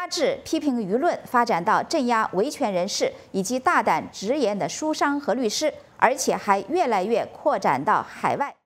压制批评舆论，发展到镇压维权人士以及大胆直言的书商和律师，而且还越来越扩展到海外。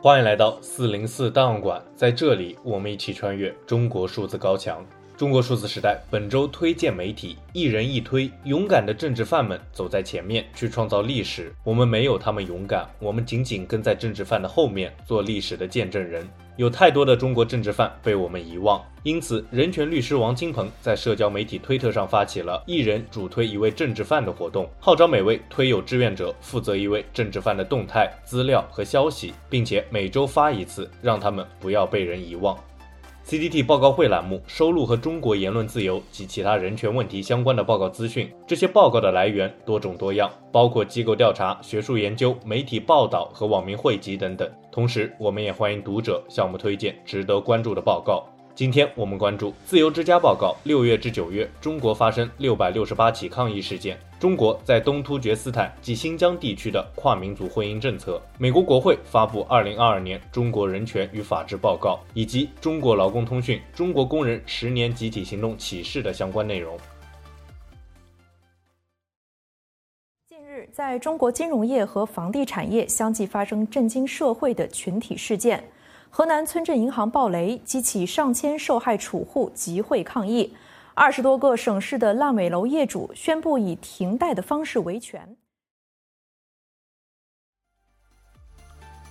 欢迎来到四零四档案馆，在这里，我们一起穿越中国数字高墙。中国数字时代本周推荐媒体，一人一推，勇敢的政治犯们走在前面去创造历史。我们没有他们勇敢，我们仅仅跟在政治犯的后面做历史的见证人。有太多的中国政治犯被我们遗忘，因此人权律师王金鹏在社交媒体推特上发起了一人主推一位政治犯的活动，号召每位推友志愿者负责一位政治犯的动态资料和消息，并且每周发一次，让他们不要被人遗忘。CDT 报告会栏目收录和中国言论自由及其他人权问题相关的报告资讯，这些报告的来源多种多样，包括机构调查、学术研究、媒体报道和网民汇集等等。同时，我们也欢迎读者向我们推荐值得关注的报告。今天我们关注自由之家报告，六月至九月，中国发生六百六十八起抗议事件。中国在东突厥斯坦及新疆地区的跨民族婚姻政策。美国国会发布二零二二年中国人权与法治报告，以及中国劳工通讯中国工人十年集体行动启事的相关内容。近日，在中国金融业和房地产业相继发生震惊社会的群体事件。河南村镇银行暴雷，激起上千受害储户集会抗议。二十多个省市的烂尾楼业主宣布以停贷的方式维权。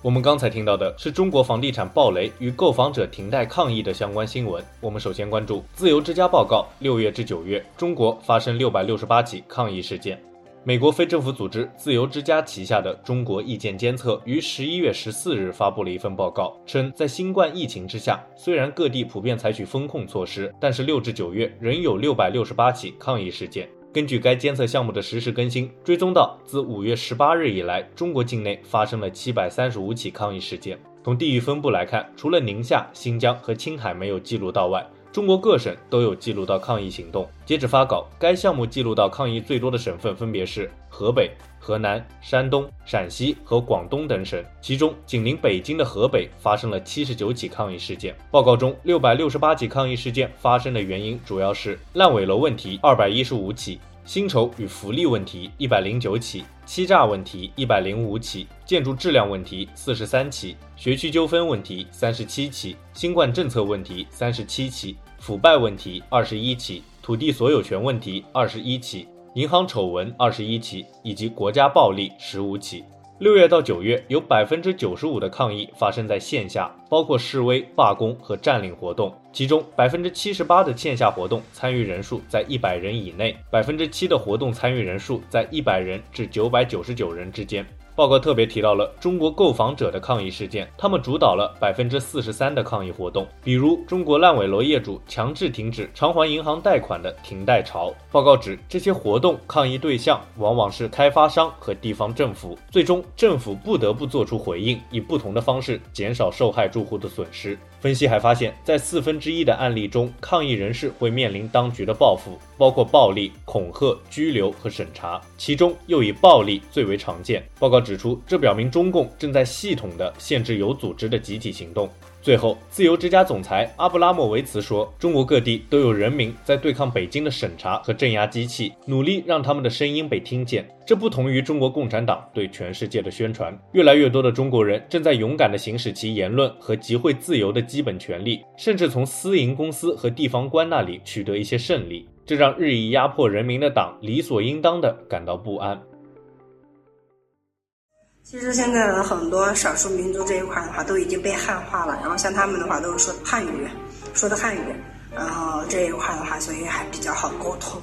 我们刚才听到的是中国房地产暴雷与购房者停贷抗议的相关新闻。我们首先关注自由之家报告，六月至九月，中国发生六百六十八起抗议事件。美国非政府组织自由之家旗下的中国意见监测于十一月十四日发布了一份报告，称在新冠疫情之下，虽然各地普遍采取封控措施，但是六至九月仍有六百六十八起抗议事件。根据该监测项目的实时更新，追踪到自五月十八日以来，中国境内发生了七百三十五起抗议事件。从地域分布来看，除了宁夏、新疆和青海没有记录到外，中国各省都有记录到抗议行动。截止发稿，该项目记录到抗议最多的省份分别是河北、河南、山东、陕西和广东等省。其中，紧邻北京的河北发生了七十九起抗议事件。报告中，六百六十八起抗议事件发生的原因主要是烂尾楼问题二百一十五起，薪酬与福利问题一百零九起，欺诈问题一百零五起，建筑质量问题四十三起，学区纠纷问题三十七起，新冠政策问题三十七起。腐败问题二十一起，土地所有权问题二十一起，银行丑闻二十一起，以及国家暴力十五起。六月到九月，有百分之九十五的抗议发生在线下，包括示威、罢工和占领活动。其中，百分之七十八的线下活动参与人数在一百人以内，百分之七的活动参与人数在一百人至九百九十九人之间。报告特别提到了中国购房者的抗议事件，他们主导了百分之四十三的抗议活动，比如中国烂尾楼业主强制停止偿还银行贷款的停贷潮。报告指，这些活动抗议对象往往是开发商和地方政府，最终政府不得不做出回应，以不同的方式减少受害住户的损失。分析还发现，在四分之一的案例中，抗议人士会面临当局的报复，包括暴力、恐吓、拘留和审查，其中又以暴力最为常见。报告指出，这表明中共正在系统地限制有组织的集体行动。最后，自由之家总裁阿布拉莫维茨说：“中国各地都有人民在对抗北京的审查和镇压机器，努力让他们的声音被听见。这不同于中国共产党对全世界的宣传。越来越多的中国人正在勇敢地行使其言论和集会自由的基本权利，甚至从私营公司和地方官那里取得一些胜利。这让日益压迫人民的党理所应当地感到不安。”其实现在的很多少数民族这一块的话都已经被汉化了，然后像他们的话都是说汉语，说的汉语，然后这一块的话，所以还比较好沟通。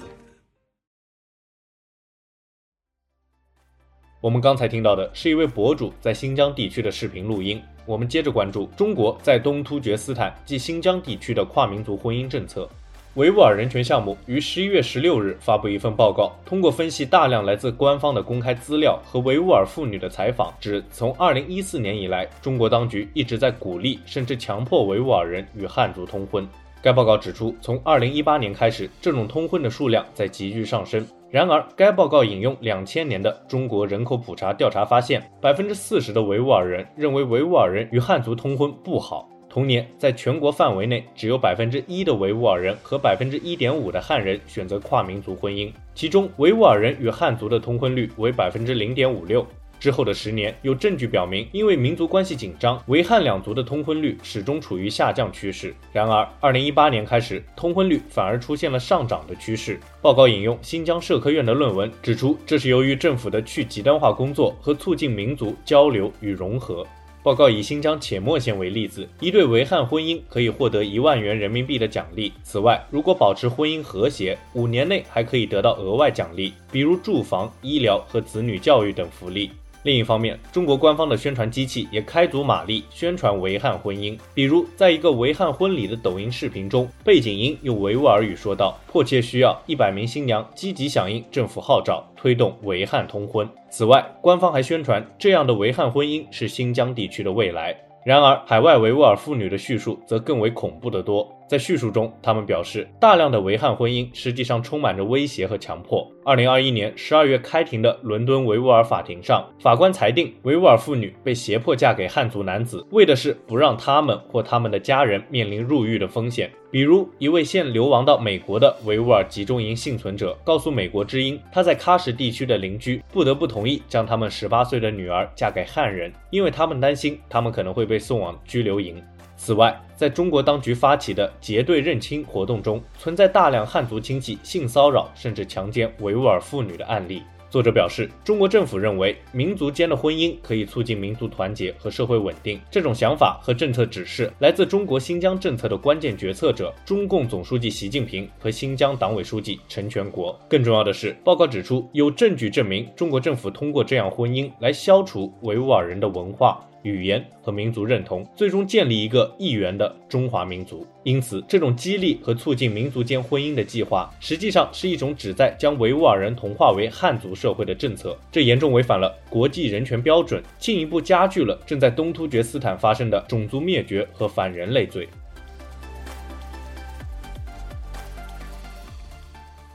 我们刚才听到的是一位博主在新疆地区的视频录音。我们接着关注中国在东突厥斯坦及新疆地区的跨民族婚姻政策。维吾尔人权项目于十一月十六日发布一份报告，通过分析大量来自官方的公开资料和维吾尔妇女的采访，指从二零一四年以来，中国当局一直在鼓励甚至强迫维吾尔人与汉族通婚。该报告指出，从2018年开始，这种通婚的数量在急剧上升。然而，该报告引用2000年的中国人口普查调查发现，百分之四十的维吾尔人认为维吾尔人与汉族通婚不好。同年，在全国范围内，只有百分之一的维吾尔人和百分之一点五的汉人选择跨民族婚姻，其中维吾尔人与汉族的通婚率为百分之零点五六。之后的十年，有证据表明，因为民族关系紧张，维汉两族的通婚率始终处于下降趋势。然而，二零一八年开始，通婚率反而出现了上涨的趋势。报告引用新疆社科院的论文指出，这是由于政府的去极端化工作和促进民族交流与融合。报告以新疆且末县为例子，一对维汉婚姻可以获得一万元人民币的奖励。此外，如果保持婚姻和谐，五年内还可以得到额外奖励，比如住房、医疗和子女教育等福利。另一方面，中国官方的宣传机器也开足马力宣传维汉婚姻。比如，在一个维汉婚礼的抖音视频中，背景音用维吾尔语说道：“迫切需要一百名新娘积极响应政府号召，推动维汉通婚。”此外，官方还宣传这样的维汉婚姻是新疆地区的未来。然而，海外维吾尔妇女的叙述则更为恐怖得多。在叙述中，他们表示，大量的维汉婚姻实际上充满着威胁和强迫。二零二一年十二月开庭的伦敦维吾尔法庭上，法官裁定维吾尔妇女被胁迫嫁给汉族男子，为的是不让他们或他们的家人面临入狱的风险。比如，一位现流亡到美国的维吾尔集中营幸存者告诉美国之音，他在喀什地区的邻居不得不同意将他们十八岁的女儿嫁给汉人，因为他们担心他们可能会被送往拘留营。此外，在中国当局发起的结对认亲活动中，存在大量汉族亲戚性骚扰甚至强奸维吾尔妇女的案例。作者表示，中国政府认为民族间的婚姻可以促进民族团结和社会稳定。这种想法和政策指示来自中国新疆政策的关键决策者中共总书记习近平和新疆党委书记陈全国。更重要的是，报告指出，有证据证明中国政府通过这样婚姻来消除维吾尔人的文化。语言和民族认同，最终建立一个一元的中华民族。因此，这种激励和促进民族间婚姻的计划，实际上是一种旨在将维吾尔人同化为汉族社会的政策。这严重违反了国际人权标准，进一步加剧了正在东突厥斯坦发生的种族灭绝和反人类罪。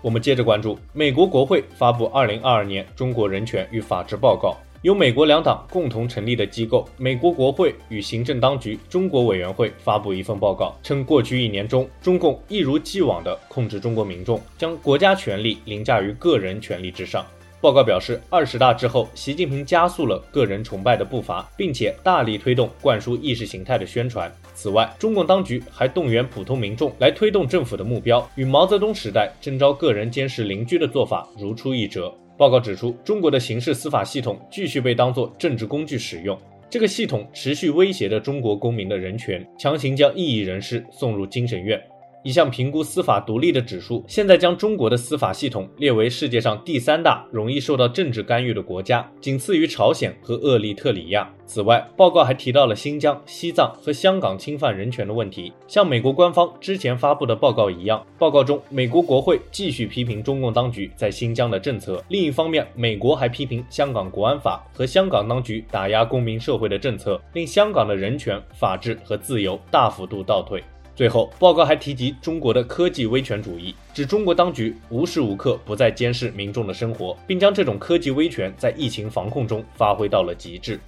我们接着关注，美国国会发布《二零二二年中国人权与法治报告》。由美国两党共同成立的机构——美国国会与行政当局中国委员会发布一份报告，称过去一年中，中共一如既往地控制中国民众，将国家权力凌驾于个人权利之上。报告表示，二十大之后，习近平加速了个人崇拜的步伐，并且大力推动灌输意识形态的宣传。此外，中共当局还动员普通民众来推动政府的目标，与毛泽东时代征召个人监视邻居的做法如出一辙。报告指出，中国的刑事司法系统继续被当作政治工具使用，这个系统持续威胁着中国公民的人权，强行将异议人士送入精神院。一项评估司法独立的指数，现在将中国的司法系统列为世界上第三大容易受到政治干预的国家，仅次于朝鲜和厄立特里亚。此外，报告还提到了新疆、西藏和香港侵犯人权的问题。像美国官方之前发布的报告一样，报告中，美国国会继续批评中共当局在新疆的政策；另一方面，美国还批评香港国安法和香港当局打压公民社会的政策，令香港的人权、法治和自由大幅度倒退。最后，报告还提及中国的科技威权主义，指中国当局无时无刻不在监视民众的生活，并将这种科技威权在疫情防控中发挥到了极致。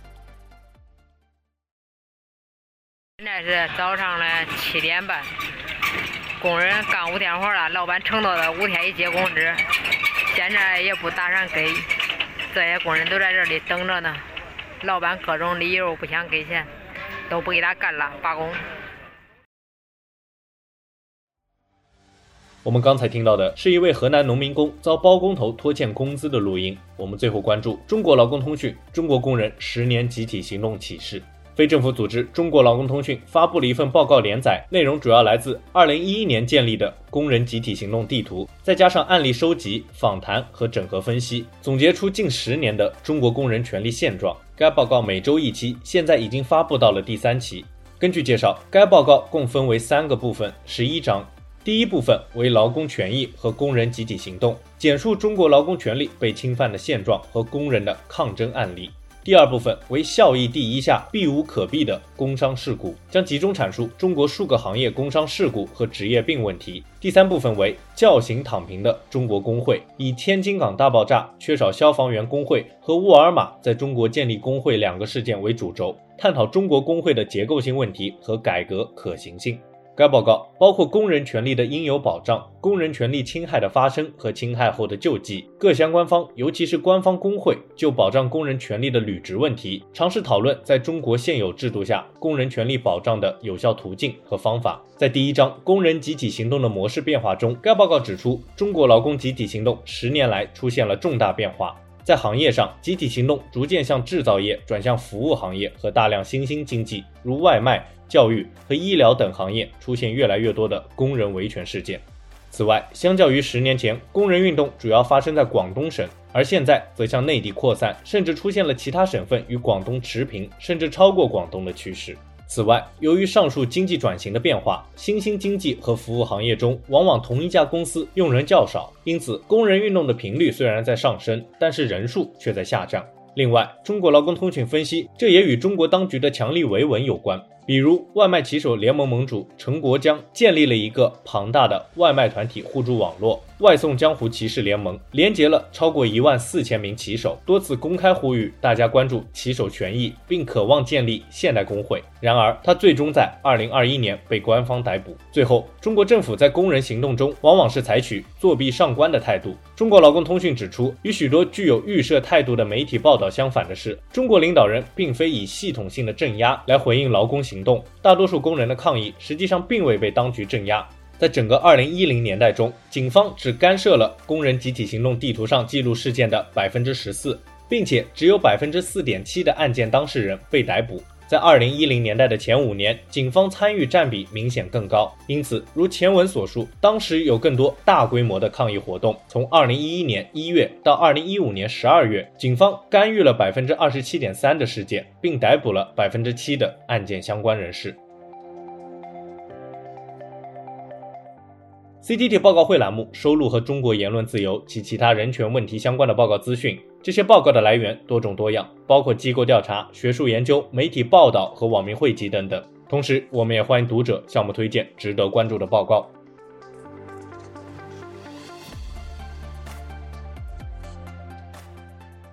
现在是早上的七点半，工人干五天活了，老板承诺的五天一结工资，现在也不打算给，这些工人都在这里等着呢。老板各种理由不想给钱，都不给他干了，罢工。我们刚才听到的是一位河南农民工遭包工头拖欠工资的录音。我们最后关注中国劳工通讯中国工人十年集体行动启示。非政府组织中国劳工通讯发布了一份报告连载，内容主要来自2011年建立的工人集体行动地图，再加上案例收集、访谈和整合分析，总结出近十年的中国工人权利现状。该报告每周一期，现在已经发布到了第三期。根据介绍，该报告共分为三个部分，十一章。第一部分为劳工权益和工人集体行动，简述中国劳工权利被侵犯的现状和工人的抗争案例。第二部分为效益第一下避无可避的工伤事故，将集中阐述中国数个行业工伤事故和职业病问题。第三部分为叫醒躺平的中国工会，以天津港大爆炸、缺少消防员工会和沃尔玛在中国建立工会两个事件为主轴，探讨中国工会的结构性问题和改革可行性。该报告包括工人权利的应有保障、工人权利侵害的发生和侵害后的救济，各相关方，尤其是官方工会，就保障工人权利的履职问题，尝试讨论在中国现有制度下工人权利保障的有效途径和方法。在第一章“工人集体行动的模式变化”中，该报告指出，中国劳工集体行动十年来出现了重大变化。在行业上，集体行动逐渐向制造业转向服务行业和大量新兴经济，如外卖、教育和医疗等行业出现越来越多的工人维权事件。此外，相较于十年前，工人运动主要发生在广东省，而现在则向内地扩散，甚至出现了其他省份与广东持平甚至超过广东的趋势。此外，由于上述经济转型的变化，新兴经济和服务行业中往往同一家公司用人较少，因此工人运动的频率虽然在上升，但是人数却在下降。另外，中国劳工通讯分析，这也与中国当局的强力维稳有关。比如，外卖骑手联盟盟主陈国江建立了一个庞大的外卖团体互助网络——外送江湖骑士联盟，连接了超过一万四千名骑手，多次公开呼吁大家关注骑手权益，并渴望建立现代工会。然而，他最终在二零二一年被官方逮捕。最后，中国政府在工人行动中往往是采取作壁上观的态度。中国劳工通讯指出，与许多具有预设态度的媒体报道相反的是，中国领导人并非以系统性的镇压来回应劳工。行动，大多数工人的抗议实际上并未被当局镇压。在整个2010年代中，警方只干涉了工人集体行动地图上记录事件的百分之十四，并且只有百分之四点七的案件当事人被逮捕。在2010年代的前五年，警方参与占比明显更高。因此，如前文所述，当时有更多大规模的抗议活动。从2011年1月到2015年12月，警方干预了百分之二十七点三的事件，并逮捕了百分之七的案件相关人士。CDT 报告会栏目收录和中国言论自由及其他人权问题相关的报告资讯。这些报告的来源多种多样，包括机构调查、学术研究、媒体报道和网民汇集等等。同时，我们也欢迎读者向我们推荐值得关注的报告。